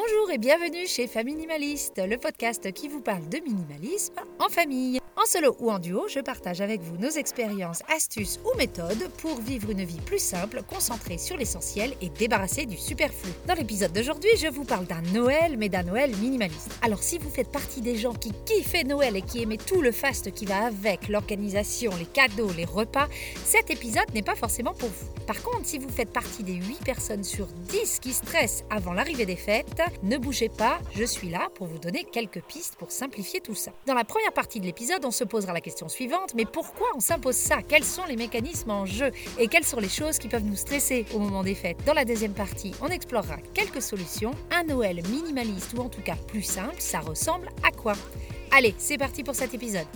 Bonjour et bienvenue chez Famille Minimaliste, le podcast qui vous parle de minimalisme en famille. En solo ou en duo, je partage avec vous nos expériences, astuces ou méthodes pour vivre une vie plus simple, concentrée sur l'essentiel et débarrassée du superflu. Dans l'épisode d'aujourd'hui, je vous parle d'un Noël, mais d'un Noël minimaliste. Alors si vous faites partie des gens qui kiffent Noël et qui aimez tout le faste qui va avec, l'organisation, les cadeaux, les repas, cet épisode n'est pas forcément pour vous. Par contre, si vous faites partie des 8 personnes sur 10 qui stressent avant l'arrivée des fêtes, ne bougez pas, je suis là pour vous donner quelques pistes pour simplifier tout ça. Dans la première partie de l'épisode, on se posera la question suivante, mais pourquoi on s'impose ça? Quels sont les mécanismes en jeu? Et quelles sont les choses qui peuvent nous stresser au moment des fêtes? Dans la deuxième partie, on explorera quelques solutions. Un Noël minimaliste ou en tout cas plus simple, ça ressemble à quoi? Allez, c'est parti pour cet épisode.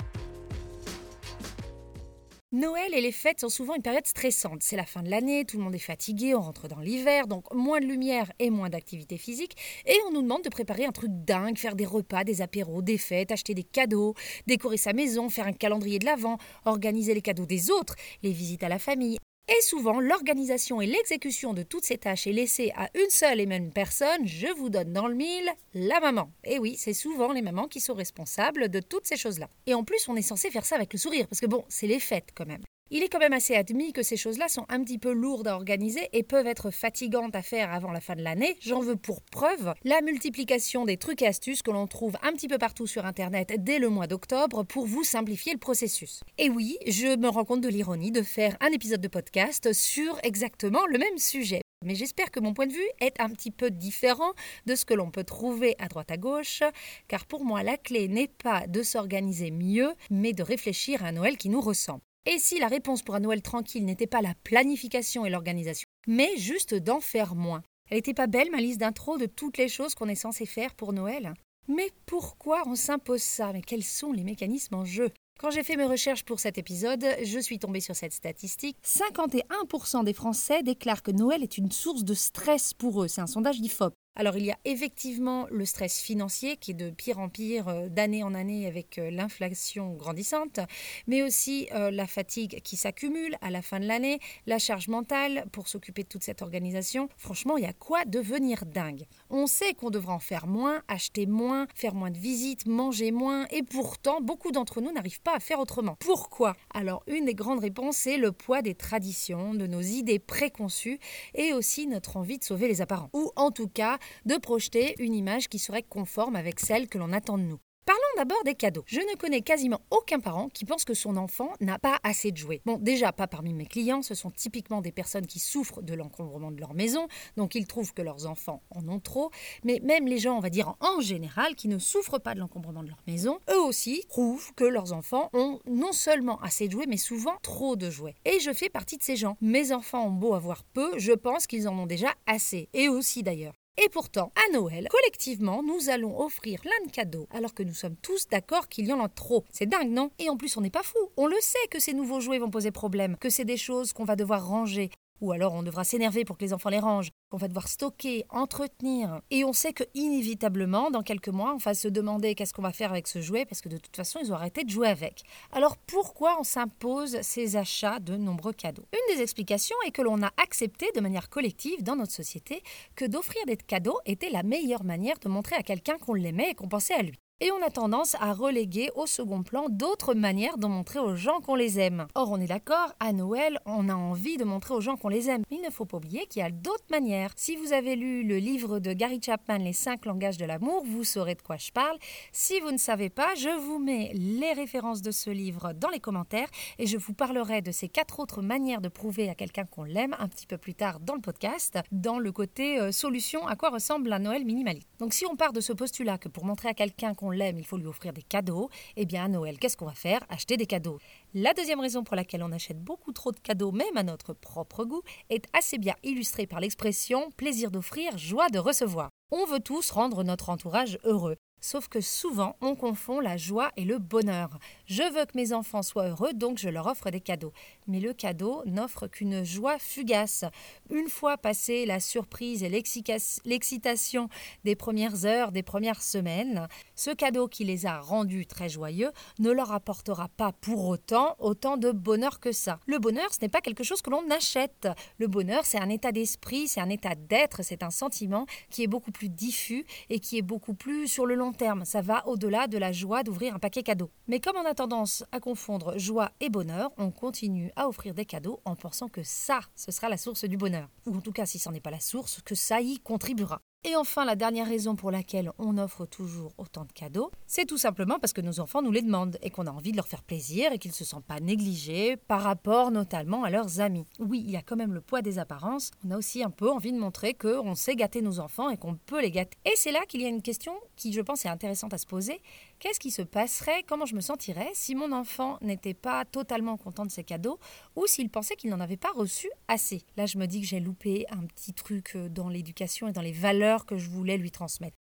Noël et les fêtes sont souvent une période stressante. C'est la fin de l'année, tout le monde est fatigué, on rentre dans l'hiver, donc moins de lumière et moins d'activité physique. Et on nous demande de préparer un truc dingue, faire des repas, des apéros, des fêtes, acheter des cadeaux, décorer sa maison, faire un calendrier de l'Avent, organiser les cadeaux des autres, les visites à la famille, et souvent, l'organisation et l'exécution de toutes ces tâches est laissée à une seule et même personne, je vous donne dans le mille, la maman. Et oui, c'est souvent les mamans qui sont responsables de toutes ces choses-là. Et en plus, on est censé faire ça avec le sourire, parce que bon, c'est les fêtes quand même. Il est quand même assez admis que ces choses-là sont un petit peu lourdes à organiser et peuvent être fatigantes à faire avant la fin de l'année. J'en veux pour preuve la multiplication des trucs et astuces que l'on trouve un petit peu partout sur Internet dès le mois d'octobre pour vous simplifier le processus. Et oui, je me rends compte de l'ironie de faire un épisode de podcast sur exactement le même sujet. Mais j'espère que mon point de vue est un petit peu différent de ce que l'on peut trouver à droite à gauche, car pour moi la clé n'est pas de s'organiser mieux, mais de réfléchir à un Noël qui nous ressemble. Et si la réponse pour un Noël tranquille n'était pas la planification et l'organisation, mais juste d'en faire moins? Elle n'était pas belle ma liste d'intro de toutes les choses qu'on est censé faire pour Noël? Mais pourquoi on s'impose ça? Mais quels sont les mécanismes en jeu? Quand j'ai fait mes recherches pour cet épisode, je suis tombée sur cette statistique. 51% des Français déclarent que Noël est une source de stress pour eux. C'est un sondage d'IFOP. Alors il y a effectivement le stress financier qui est de pire en pire euh, d'année en année avec euh, l'inflation grandissante, mais aussi euh, la fatigue qui s'accumule à la fin de l'année, la charge mentale pour s'occuper de toute cette organisation. Franchement, il y a quoi devenir dingue? On sait qu'on devra en faire moins, acheter moins, faire moins de visites, manger moins, et pourtant beaucoup d'entre nous n'arrivent pas à faire autrement. Pourquoi? Alors une des grandes réponses c'est le poids des traditions, de nos idées préconçues et aussi notre envie de sauver les apparents. Ou en tout cas de projeter une image qui serait conforme avec celle que l'on attend de nous. Parlons d'abord des cadeaux. Je ne connais quasiment aucun parent qui pense que son enfant n'a pas assez de jouets. Bon, déjà, pas parmi mes clients, ce sont typiquement des personnes qui souffrent de l'encombrement de leur maison, donc ils trouvent que leurs enfants en ont trop, mais même les gens, on va dire en général, qui ne souffrent pas de l'encombrement de leur maison, eux aussi trouvent que leurs enfants ont non seulement assez de jouets, mais souvent trop de jouets. Et je fais partie de ces gens. Mes enfants ont beau avoir peu, je pense qu'ils en ont déjà assez, et aussi d'ailleurs. Et pourtant, à Noël, collectivement, nous allons offrir plein de cadeaux, alors que nous sommes tous d'accord qu'il y en a trop. C'est dingue, non? Et en plus, on n'est pas fou. On le sait que ces nouveaux jouets vont poser problème, que c'est des choses qu'on va devoir ranger, ou alors on devra s'énerver pour que les enfants les rangent, qu'on va devoir stocker, entretenir. Et on sait que inévitablement, dans quelques mois, on va se demander qu'est-ce qu'on va faire avec ce jouet, parce que de toute façon, ils ont arrêté de jouer avec. Alors pourquoi on s'impose ces achats de nombreux cadeaux? Une des explications est que l'on a accepté de manière collective dans notre société que d'offrir des cadeaux était la meilleure manière de montrer à quelqu'un qu'on l'aimait et qu'on pensait à lui et on a tendance à reléguer au second plan d'autres manières de montrer aux gens qu'on les aime. Or, on est d'accord, à Noël, on a envie de montrer aux gens qu'on les aime. Mais il ne faut pas oublier qu'il y a d'autres manières. Si vous avez lu le livre de Gary Chapman, Les 5 langages de l'amour, vous saurez de quoi je parle. Si vous ne savez pas, je vous mets les références de ce livre dans les commentaires et je vous parlerai de ces quatre autres manières de prouver à quelqu'un qu'on l'aime un petit peu plus tard dans le podcast, dans le côté euh, solution à quoi ressemble un Noël minimaliste. Donc si on part de ce postulat que pour montrer à quelqu'un qu'on l'aime, il faut lui offrir des cadeaux, eh bien à Noël, qu'est-ce qu'on va faire? Acheter des cadeaux. La deuxième raison pour laquelle on achète beaucoup trop de cadeaux, même à notre propre goût, est assez bien illustrée par l'expression plaisir d'offrir, joie de recevoir. On veut tous rendre notre entourage heureux. Sauf que souvent, on confond la joie et le bonheur. Je veux que mes enfants soient heureux, donc je leur offre des cadeaux. Mais le cadeau n'offre qu'une joie fugace. Une fois passée la surprise et l'excitation des premières heures, des premières semaines, ce cadeau qui les a rendus très joyeux ne leur apportera pas pour autant autant de bonheur que ça. Le bonheur, ce n'est pas quelque chose que l'on achète. Le bonheur, c'est un état d'esprit, c'est un état d'être, c'est un sentiment qui est beaucoup plus diffus et qui est beaucoup plus sur le long terme. Ça va au-delà de la joie d'ouvrir un paquet cadeau. Mais comme on a tendance à confondre joie et bonheur, on continue à offrir des cadeaux en pensant que ça, ce sera la source du bonheur. Ou en tout cas, si ce n'est pas la source, que ça y contribuera. Et enfin, la dernière raison pour laquelle on offre toujours autant de cadeaux, c'est tout simplement parce que nos enfants nous les demandent et qu'on a envie de leur faire plaisir et qu'ils ne se sentent pas négligés par rapport notamment à leurs amis. Oui, il y a quand même le poids des apparences. On a aussi un peu envie de montrer qu'on sait gâter nos enfants et qu'on peut les gâter. Et c'est là qu'il y a une question qui, je pense, est intéressante à se poser. Qu'est-ce qui se passerait, comment je me sentirais si mon enfant n'était pas totalement content de ses cadeaux ou s'il pensait qu'il n'en avait pas reçu assez? Là, je me dis que j'ai loupé un petit truc euh, dans l'éducation et dans les valeurs que je voulais lui transmettre.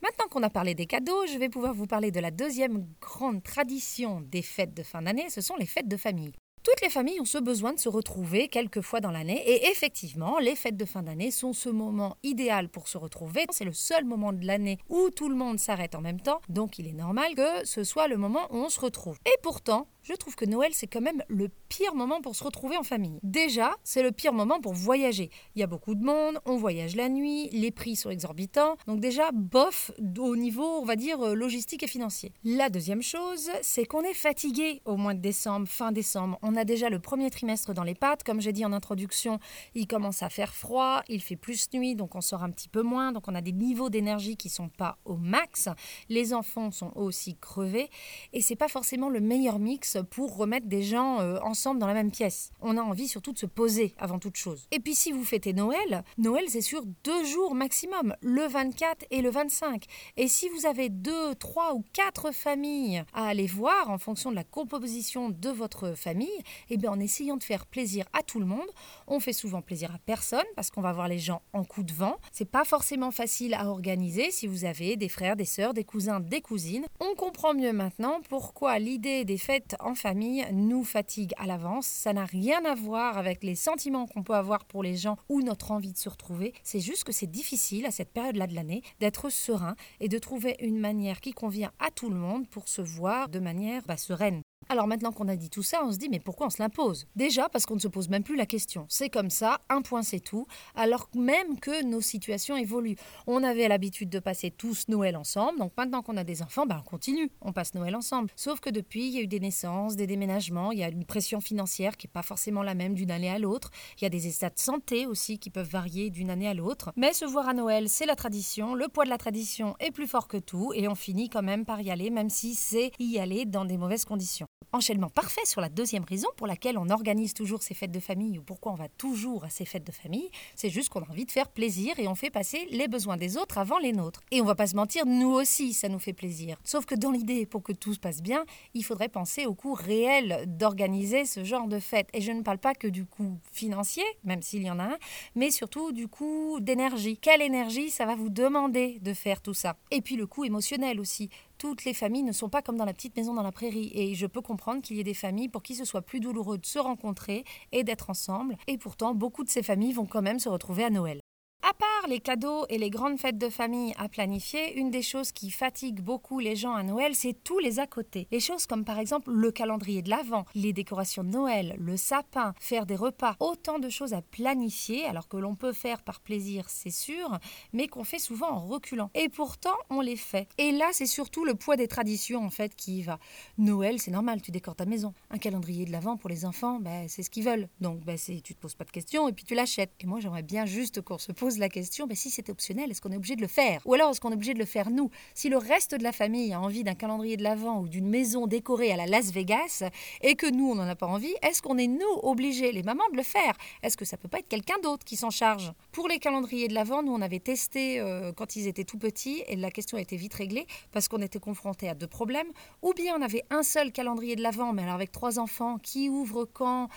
Maintenant qu'on a parlé des cadeaux, je vais pouvoir vous parler de la deuxième grande tradition des fêtes de fin d'année, ce sont les fêtes de famille. Toutes les familles ont ce besoin de se retrouver quelques fois dans l'année et effectivement, les fêtes de fin d'année sont ce moment idéal pour se retrouver. C'est le seul moment de l'année où tout le monde s'arrête en même temps, donc il est normal que ce soit le moment où on se retrouve. Et pourtant, je trouve que Noël, c'est quand même le pire moment pour se retrouver en famille. Déjà, c'est le pire moment pour voyager. Il y a beaucoup de monde, on voyage la nuit, les prix sont exorbitants. Donc déjà, bof au niveau, on va dire, logistique et financier. La deuxième chose, c'est qu'on est fatigué au mois de décembre, fin décembre. On a déjà le premier trimestre dans les pattes. Comme j'ai dit en introduction, il commence à faire froid, il fait plus nuit, donc on sort un petit peu moins. Donc on a des niveaux d'énergie qui sont pas au max. Les enfants sont aussi crevés. Et c'est pas forcément le meilleur mix pour remettre des gens euh, ensemble dans la même pièce. On a envie surtout de se poser avant toute chose. Et puis si vous fêtez Noël, Noël c'est sur deux jours maximum, le 24 et le 25. Et si vous avez deux, trois ou quatre familles à aller voir en fonction de la composition de votre famille, eh bien en essayant de faire plaisir à tout le monde, on fait souvent plaisir à personne parce qu'on va voir les gens en coup de vent. C'est pas forcément facile à organiser si vous avez des frères, des sœurs, des cousins, des cousines. On comprend mieux maintenant pourquoi l'idée des fêtes en famille nous fatigue à l'avance. Ça n'a rien à voir avec les sentiments qu'on peut avoir pour les gens ou notre envie de se retrouver. C'est juste que c'est difficile à cette période-là de l'année d'être serein et de trouver une manière qui convient à tout le monde pour se voir de manière bah, sereine. Alors maintenant qu'on a dit tout ça, on se dit mais pourquoi on se l'impose? Déjà parce qu'on ne se pose même plus la question. C'est comme ça, un point c'est tout, alors même que nos situations évoluent. On avait l'habitude de passer tous Noël ensemble, donc maintenant qu'on a des enfants, ben on continue, on passe Noël ensemble. Sauf que depuis, il y a eu des naissances, des déménagements, il y a une pression financière qui n'est pas forcément la même d'une année à l'autre, il y a des états de santé aussi qui peuvent varier d'une année à l'autre. Mais se voir à Noël, c'est la tradition, le poids de la tradition est plus fort que tout, et on finit quand même par y aller, même si c'est y aller dans des mauvaises conditions. Enchaînement parfait sur la deuxième raison pour laquelle on organise toujours ces fêtes de famille ou pourquoi on va toujours à ces fêtes de famille, c'est juste qu'on a envie de faire plaisir et on fait passer les besoins des autres avant les nôtres. Et on va pas se mentir, nous aussi ça nous fait plaisir. Sauf que dans l'idée, pour que tout se passe bien, il faudrait penser au coût réel d'organiser ce genre de fête. Et je ne parle pas que du coût financier, même s'il y en a un, mais surtout du coût d'énergie. Quelle énergie ça va vous demander de faire tout ça? Et puis le coût émotionnel aussi toutes les familles ne sont pas comme dans la petite maison dans la prairie. Et je peux comprendre qu'il y ait des familles pour qui ce soit plus douloureux de se rencontrer et d'être ensemble. Et pourtant, beaucoup de ces familles vont quand même se retrouver à Noël. À part les cadeaux et les grandes fêtes de famille à planifier, une des choses qui fatigue beaucoup les gens à Noël, c'est tous les à côté. Les choses comme par exemple le calendrier de l'Avent, les décorations de Noël, le sapin, faire des repas, autant de choses à planifier, alors que l'on peut faire par plaisir, c'est sûr, mais qu'on fait souvent en reculant. Et pourtant, on les fait. Et là, c'est surtout le poids des traditions en fait qui va. Noël, c'est normal, tu décores ta maison. Un calendrier de l'Avent pour les enfants, bah, c'est ce qu'ils veulent. Donc, bah, tu te poses pas de questions et puis tu l'achètes. Et moi, j'aimerais bien juste qu'on se pose la question, mais si c'est optionnel, est-ce qu'on est obligé de le faire? Ou alors est-ce qu'on est obligé de le faire nous? Si le reste de la famille a envie d'un calendrier de l'Avent ou d'une maison décorée à la Las Vegas et que nous, on n'en a pas envie, est-ce qu'on est nous obligés, les mamans, de le faire? Est-ce que ça peut pas être quelqu'un d'autre qui s'en charge? Pour les calendriers de l'Avent, nous, on avait testé euh, quand ils étaient tout petits et la question a été vite réglée parce qu'on était confronté à deux problèmes. Ou bien on avait un seul calendrier de l'Avent, mais alors avec trois enfants, qui ouvre quand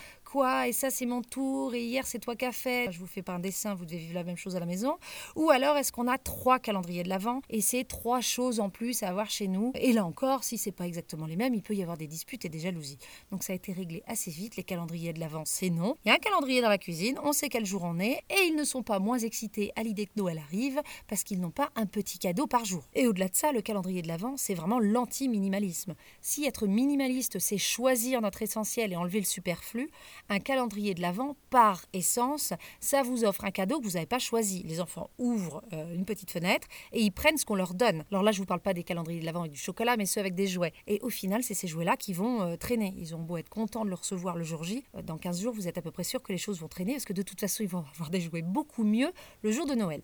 Et ça, c'est mon tour. Et hier, c'est toi qui as fait. Je vous fais pas un dessin, vous devez vivre la même chose à la maison. Ou alors, est-ce qu'on a trois calendriers de l'Avent et c'est trois choses en plus à avoir chez nous Et là encore, si c'est pas exactement les mêmes, il peut y avoir des disputes et des jalousies. Donc ça a été réglé assez vite. Les calendriers de l'Avent, c'est non. Il y a un calendrier dans la cuisine, on sait quel jour on est et ils ne sont pas moins excités à l'idée que Noël arrive parce qu'ils n'ont pas un petit cadeau par jour. Et au-delà de ça, le calendrier de l'Avent, c'est vraiment l'anti-minimalisme. Si être minimaliste, c'est choisir notre essentiel et enlever le superflu, un calendrier de l'Avent, par essence, ça vous offre un cadeau que vous n'avez pas choisi. Les enfants ouvrent euh, une petite fenêtre et ils prennent ce qu'on leur donne. Alors là, je ne vous parle pas des calendriers de l'Avent et du chocolat, mais ceux avec des jouets. Et au final, c'est ces jouets-là qui vont euh, traîner. Ils ont beau être contents de le recevoir le jour J. Euh, dans 15 jours, vous êtes à peu près sûr que les choses vont traîner parce que de toute façon, ils vont avoir des jouets beaucoup mieux le jour de Noël.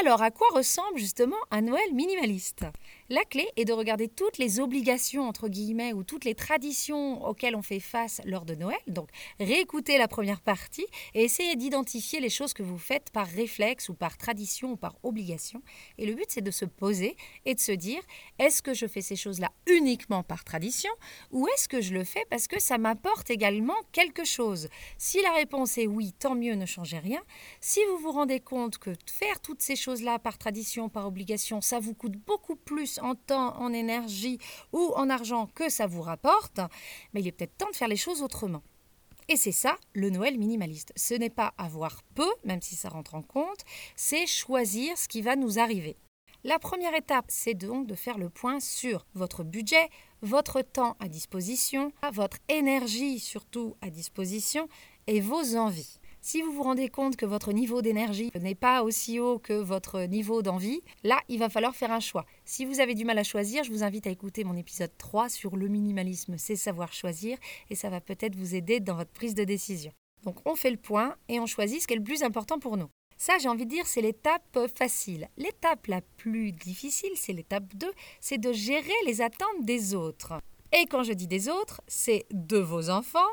Alors, à quoi ressemble justement un Noël minimaliste? La clé est de regarder toutes les obligations, entre guillemets, ou toutes les traditions auxquelles on fait face lors de Noël. Donc, réécoutez la première partie et essayez d'identifier les choses que vous faites par réflexe ou par tradition ou par obligation. Et le but, c'est de se poser et de se dire, est-ce que je fais ces choses-là uniquement par tradition ou est-ce que je le fais parce que ça m'apporte également quelque chose? Si la réponse est oui, tant mieux, ne changez rien. Si vous vous rendez compte que faire toutes ces choses-là par tradition, par obligation, ça vous coûte beaucoup plus en temps, en énergie ou en argent que ça vous rapporte, mais il est peut-être temps de faire les choses autrement. Et c'est ça, le Noël minimaliste. Ce n'est pas avoir peu, même si ça rentre en compte, c'est choisir ce qui va nous arriver. La première étape, c'est donc de faire le point sur votre budget, votre temps à disposition, votre énergie surtout à disposition et vos envies. Si vous vous rendez compte que votre niveau d'énergie n'est pas aussi haut que votre niveau d'envie, là, il va falloir faire un choix. Si vous avez du mal à choisir, je vous invite à écouter mon épisode 3 sur le minimalisme, c'est savoir choisir, et ça va peut-être vous aider dans votre prise de décision. Donc on fait le point et on choisit ce qui est le plus important pour nous. Ça, j'ai envie de dire, c'est l'étape facile. L'étape la plus difficile, c'est l'étape 2, c'est de gérer les attentes des autres. Et quand je dis des autres, c'est de vos enfants,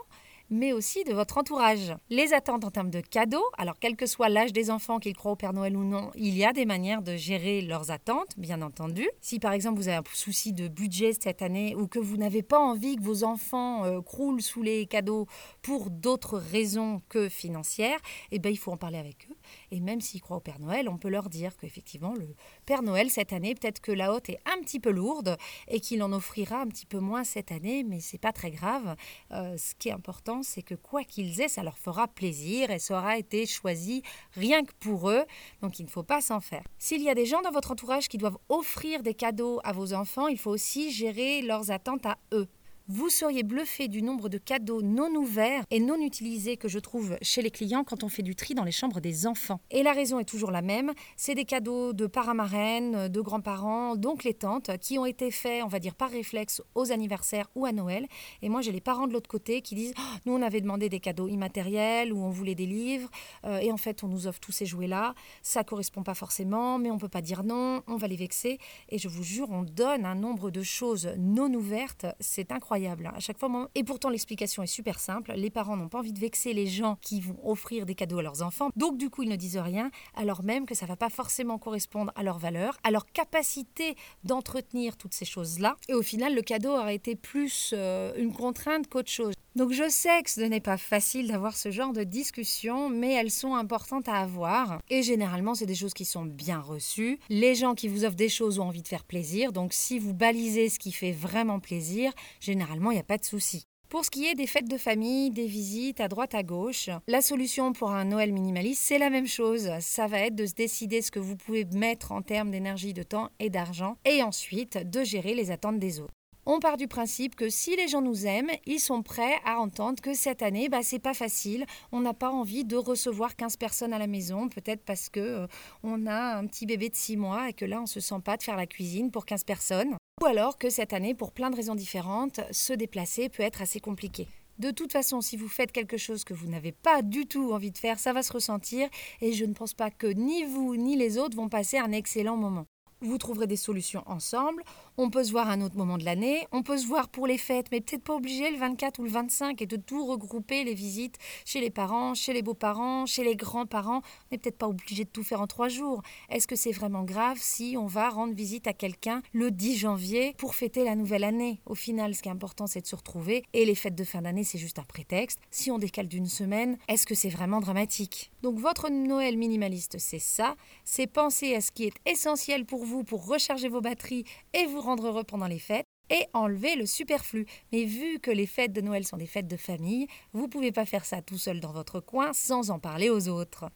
mais aussi de votre entourage. Les attentes en termes de cadeaux, alors quel que soit l'âge des enfants, qu'ils croient au Père Noël ou non, il y a des manières de gérer leurs attentes, bien entendu. Si par exemple vous avez un souci de budget cette année ou que vous n'avez pas envie que vos enfants euh, croulent sous les cadeaux pour d'autres raisons que financières, eh bien il faut en parler avec eux. Et même s'ils croient au Père Noël, on peut leur dire qu'effectivement le Père Noël cette année, peut-être que la haute est un petit peu lourde et qu'il en offrira un petit peu moins cette année, mais c'est pas très grave. Euh, ce qui est important c'est que quoi qu'ils aient, ça leur fera plaisir et ça aura été choisi rien que pour eux, donc il ne faut pas s'en faire. S'il y a des gens dans votre entourage qui doivent offrir des cadeaux à vos enfants, il faut aussi gérer leurs attentes à eux. Vous seriez bluffé du nombre de cadeaux non ouverts et non utilisés que je trouve chez les clients quand on fait du tri dans les chambres des enfants. Et la raison est toujours la même, c'est des cadeaux de parents marraines, de grands-parents, donc les tantes, qui ont été faits, on va dire, par réflexe aux anniversaires ou à Noël. Et moi, j'ai les parents de l'autre côté qui disent, oh, nous, on avait demandé des cadeaux immatériels ou on voulait des livres, euh, et en fait, on nous offre tous ces jouets-là. Ça correspond pas forcément, mais on peut pas dire non, on va les vexer. Et je vous jure, on donne un nombre de choses non ouvertes, c'est incroyable Hein. À chaque fois, et pourtant l'explication est super simple. Les parents n'ont pas envie de vexer les gens qui vont offrir des cadeaux à leurs enfants, donc du coup ils ne disent rien, alors même que ça va pas forcément correspondre à leur valeur, à leur capacité d'entretenir toutes ces choses-là. Et au final, le cadeau aurait été plus euh, une contrainte qu'autre chose. Donc je sais que ce n'est pas facile d'avoir ce genre de discussions, mais elles sont importantes à avoir. Et généralement, c'est des choses qui sont bien reçues. Les gens qui vous offrent des choses ont envie de faire plaisir. Donc si vous balisez ce qui fait vraiment plaisir, généralement, il n'y a pas de souci. Pour ce qui est des fêtes de famille, des visites à droite à gauche, la solution pour un Noël minimaliste, c'est la même chose. Ça va être de se décider ce que vous pouvez mettre en termes d'énergie, de temps et d'argent, et ensuite de gérer les attentes des autres on part du principe que si les gens nous aiment, ils sont prêts à entendre que cette année, bah, c'est pas facile. On n'a pas envie de recevoir 15 personnes à la maison, peut-être parce que euh, on a un petit bébé de 6 mois et que là, on se sent pas de faire la cuisine pour 15 personnes. Ou alors que cette année, pour plein de raisons différentes, se déplacer peut être assez compliqué. De toute façon, si vous faites quelque chose que vous n'avez pas du tout envie de faire, ça va se ressentir et je ne pense pas que ni vous ni les autres vont passer un excellent moment. Vous trouverez des solutions ensemble. On peut se voir à un autre moment de l'année, on peut se voir pour les fêtes, mais peut-être pas obligé le 24 ou le 25 et de tout regrouper les visites chez les parents, chez les beaux-parents, chez les grands-parents. On n'est peut-être pas obligé de tout faire en trois jours. Est-ce que c'est vraiment grave si on va rendre visite à quelqu'un le 10 janvier pour fêter la nouvelle année? Au final, ce qui est important, c'est de se retrouver et les fêtes de fin d'année, c'est juste un prétexte. Si on décale d'une semaine, est-ce que c'est vraiment dramatique? Donc votre Noël minimaliste, c'est ça, c'est penser à ce qui est essentiel pour vous pour recharger vos batteries et vous rendre heureux pendant les fêtes et enlever le superflu. Mais vu que les fêtes de Noël sont des fêtes de famille, vous ne pouvez pas faire ça tout seul dans votre coin sans en parler aux autres.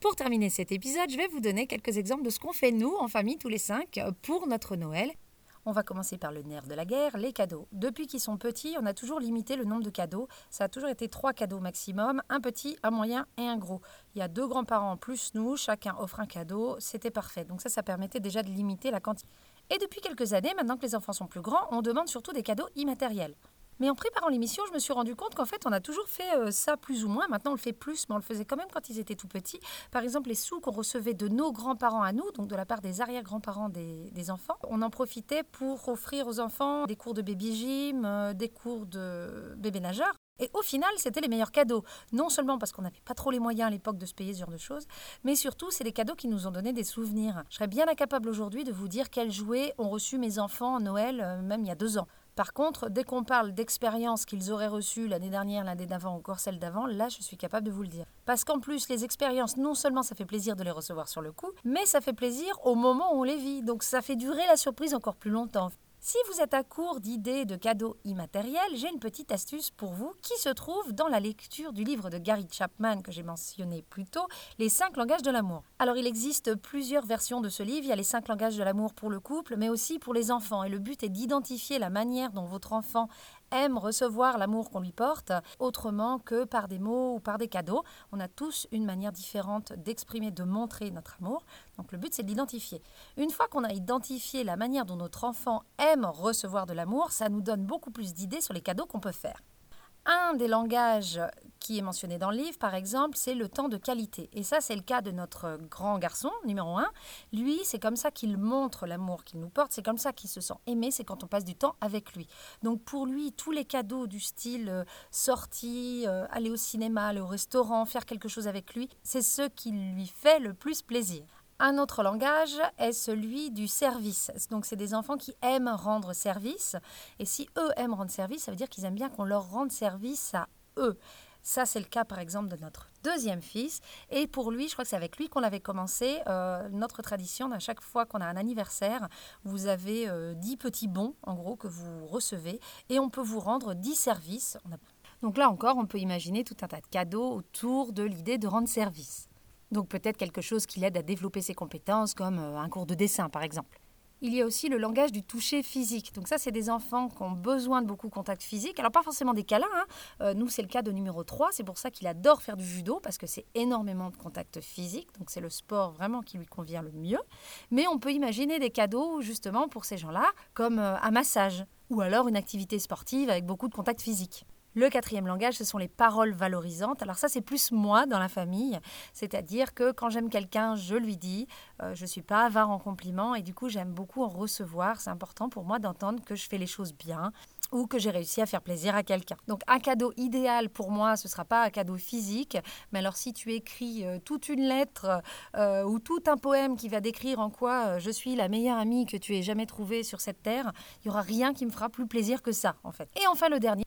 Pour terminer cet épisode, je vais vous donner quelques exemples de ce qu'on fait nous en famille tous les cinq pour notre Noël. On va commencer par le nerf de la guerre, les cadeaux. Depuis qu'ils sont petits, on a toujours limité le nombre de cadeaux. Ça a toujours été trois cadeaux maximum, un petit, un moyen et un gros. Il y a deux grands-parents plus nous, chacun offre un cadeau, c'était parfait. Donc ça, ça permettait déjà de limiter la quantité. Et depuis quelques années, maintenant que les enfants sont plus grands, on demande surtout des cadeaux immatériels. Mais en préparant l'émission, je me suis rendu compte qu'en fait, on a toujours fait euh, ça plus ou moins. Maintenant, on le fait plus, mais on le faisait quand même quand ils étaient tout petits. Par exemple, les sous qu'on recevait de nos grands-parents à nous, donc de la part des arrière-grands-parents des, enfants, on en profitait pour offrir aux enfants des cours de baby gym, euh, des cours de bébé nageur. Et au final, c'était les meilleurs cadeaux. Non seulement parce qu'on n'avait pas trop les moyens à l'époque de se payer ce genre de choses, mais surtout, c'est les cadeaux qui nous ont donné des souvenirs. Je serais bien incapable aujourd'hui de vous dire quels jouets ont reçu mes enfants à Noël, euh, même il y a deux ans. Par contre, dès qu'on parle d'expériences qu'ils auraient reçues l'année dernière, l'année d'avant ou encore celle d'avant, là, je suis capable de vous le dire. Parce qu'en plus, les expériences, non seulement ça fait plaisir de les recevoir sur le coup, mais ça fait plaisir au moment où on les vit. Donc ça fait durer la surprise encore plus longtemps. Si vous êtes à court d'idées de cadeaux immatériels, j'ai une petite astuce pour vous qui se trouve dans la lecture du livre de Gary Chapman que j'ai mentionné plus tôt, Les 5 langages de l'amour. Alors il existe plusieurs versions de ce livre, il y a les 5 langages de l'amour pour le couple, mais aussi pour les enfants. Et le but est d'identifier la manière dont votre enfant aime recevoir l'amour qu'on lui porte, autrement que par des mots ou par des cadeaux. On a tous une manière différente d'exprimer, de montrer notre amour. Donc le but, c'est de l'identifier. Une fois qu'on a identifié la manière dont notre enfant aime recevoir de l'amour, ça nous donne beaucoup plus d'idées sur les cadeaux qu'on peut faire. Un des langages qui est mentionné dans le livre, par exemple, c'est le temps de qualité. Et ça, c'est le cas de notre grand garçon, numéro un. Lui, c'est comme ça qu'il montre l'amour qu'il nous porte, c'est comme ça qu'il se sent aimé, c'est quand on passe du temps avec lui. Donc pour lui, tous les cadeaux du style euh, sortie, euh, aller au cinéma, aller au restaurant, faire quelque chose avec lui, c'est ce qui lui fait le plus plaisir. Un autre langage est celui du service. Donc, c'est des enfants qui aiment rendre service. Et si eux aiment rendre service, ça veut dire qu'ils aiment bien qu'on leur rende service à eux. Ça, c'est le cas, par exemple, de notre deuxième fils. Et pour lui, je crois que c'est avec lui qu'on avait commencé euh, notre tradition. À chaque fois qu'on a un anniversaire, vous avez euh, dix petits bons, en gros, que vous recevez. Et on peut vous rendre dix services. Donc là encore, on peut imaginer tout un tas de cadeaux autour de l'idée de rendre service. Donc peut-être quelque chose qui l'aide à développer ses compétences, comme euh, un cours de dessin par exemple. Il y a aussi le langage du toucher physique. Donc ça, c'est des enfants qui ont besoin de beaucoup de contact physique. Alors pas forcément des câlins. Hein. Euh, nous, c'est le cas de numéro 3. C'est pour ça qu'il adore faire du judo, parce que c'est énormément de contact physique. Donc c'est le sport vraiment qui lui convient le mieux. Mais on peut imaginer des cadeaux justement pour ces gens-là, comme euh, un massage, ou alors une activité sportive avec beaucoup de contact physique. Le quatrième langage, ce sont les paroles valorisantes. Alors ça, c'est plus moi dans la famille. C'est-à-dire que quand j'aime quelqu'un, je lui dis. Euh, je ne suis pas avare en compliments et du coup, j'aime beaucoup en recevoir. C'est important pour moi d'entendre que je fais les choses bien ou que j'ai réussi à faire plaisir à quelqu'un. Donc un cadeau idéal pour moi, ce ne sera pas un cadeau physique, mais alors si tu écris euh, toute une lettre euh, ou tout un poème qui va décrire en quoi je suis la meilleure amie que tu aies jamais trouvée sur cette terre, il y aura rien qui me fera plus plaisir que ça en fait. Et enfin le dernier,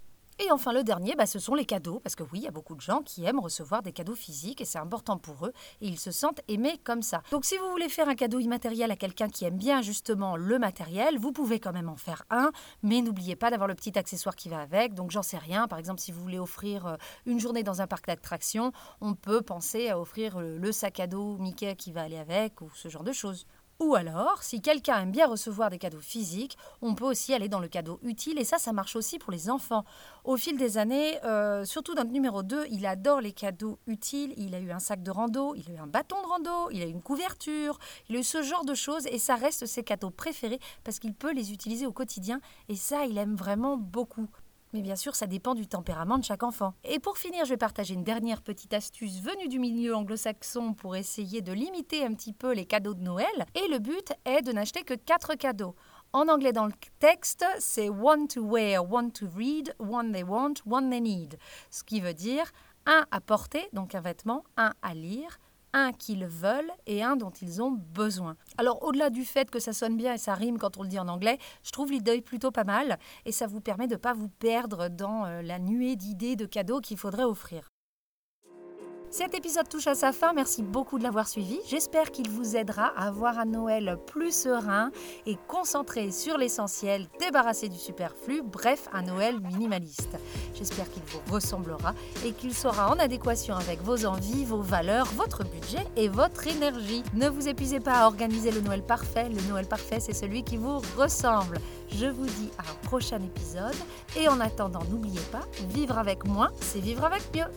et enfin, le dernier, bah, ce sont les cadeaux, parce que oui, il y a beaucoup de gens qui aiment recevoir des cadeaux physiques et c'est important pour eux et ils se sentent aimés comme ça. Donc, si vous voulez faire un cadeau immatériel à quelqu'un qui aime bien justement le matériel, vous pouvez quand même en faire un, mais n'oubliez pas d'avoir le petit accessoire qui va avec. Donc, j'en sais rien. Par exemple, si vous voulez offrir euh, une journée dans un parc d'attractions, on peut penser à offrir euh, le sac à dos Mickey qui va aller avec ou ce genre de choses. Ou alors, si quelqu'un aime bien recevoir des cadeaux physiques, on peut aussi aller dans le cadeau utile, et ça, ça marche aussi pour les enfants. Au fil des années, euh, surtout notre numéro 2, il adore les cadeaux utiles, il a eu un sac de rando, il a eu un bâton de rando, il a eu une couverture, il a eu ce genre de choses, et ça reste ses cadeaux préférés parce qu'il peut les utiliser au quotidien, et ça, il aime vraiment beaucoup. Mais bien sûr, ça dépend du tempérament de chaque enfant. Et pour finir, je vais partager une dernière petite astuce venue du milieu anglo-saxon pour essayer de limiter un petit peu les cadeaux de Noël. Et le but est de n'acheter que 4 cadeaux. En anglais, dans le texte, c'est one to wear, one to read, one they want, one they need. Ce qui veut dire un à porter, donc un vêtement, un à lire, un qu'ils veulent et un dont ils ont besoin. Alors au-delà du fait que ça sonne bien et ça rime quand on le dit en anglais, je trouve l'idée plutôt pas mal et ça vous permet de ne pas vous perdre dans euh, la nuée d'idées de cadeaux qu'il faudrait offrir. Cet épisode touche à sa fin, merci beaucoup de l'avoir suivi. J'espère qu'il vous aidera à avoir un Noël plus serein et concentré sur l'essentiel, débarrassé du superflu, bref, un Noël minimaliste. J'espère qu'il vous ressemblera et qu'il sera en adéquation avec vos envies, vos valeurs, votre budget et votre énergie. Ne vous épuisez pas à organiser le Noël parfait. Le Noël parfait, c'est celui qui vous ressemble. Je vous dis à un prochain épisode et en attendant, n'oubliez pas, vivre avec moins, c'est vivre avec mieux.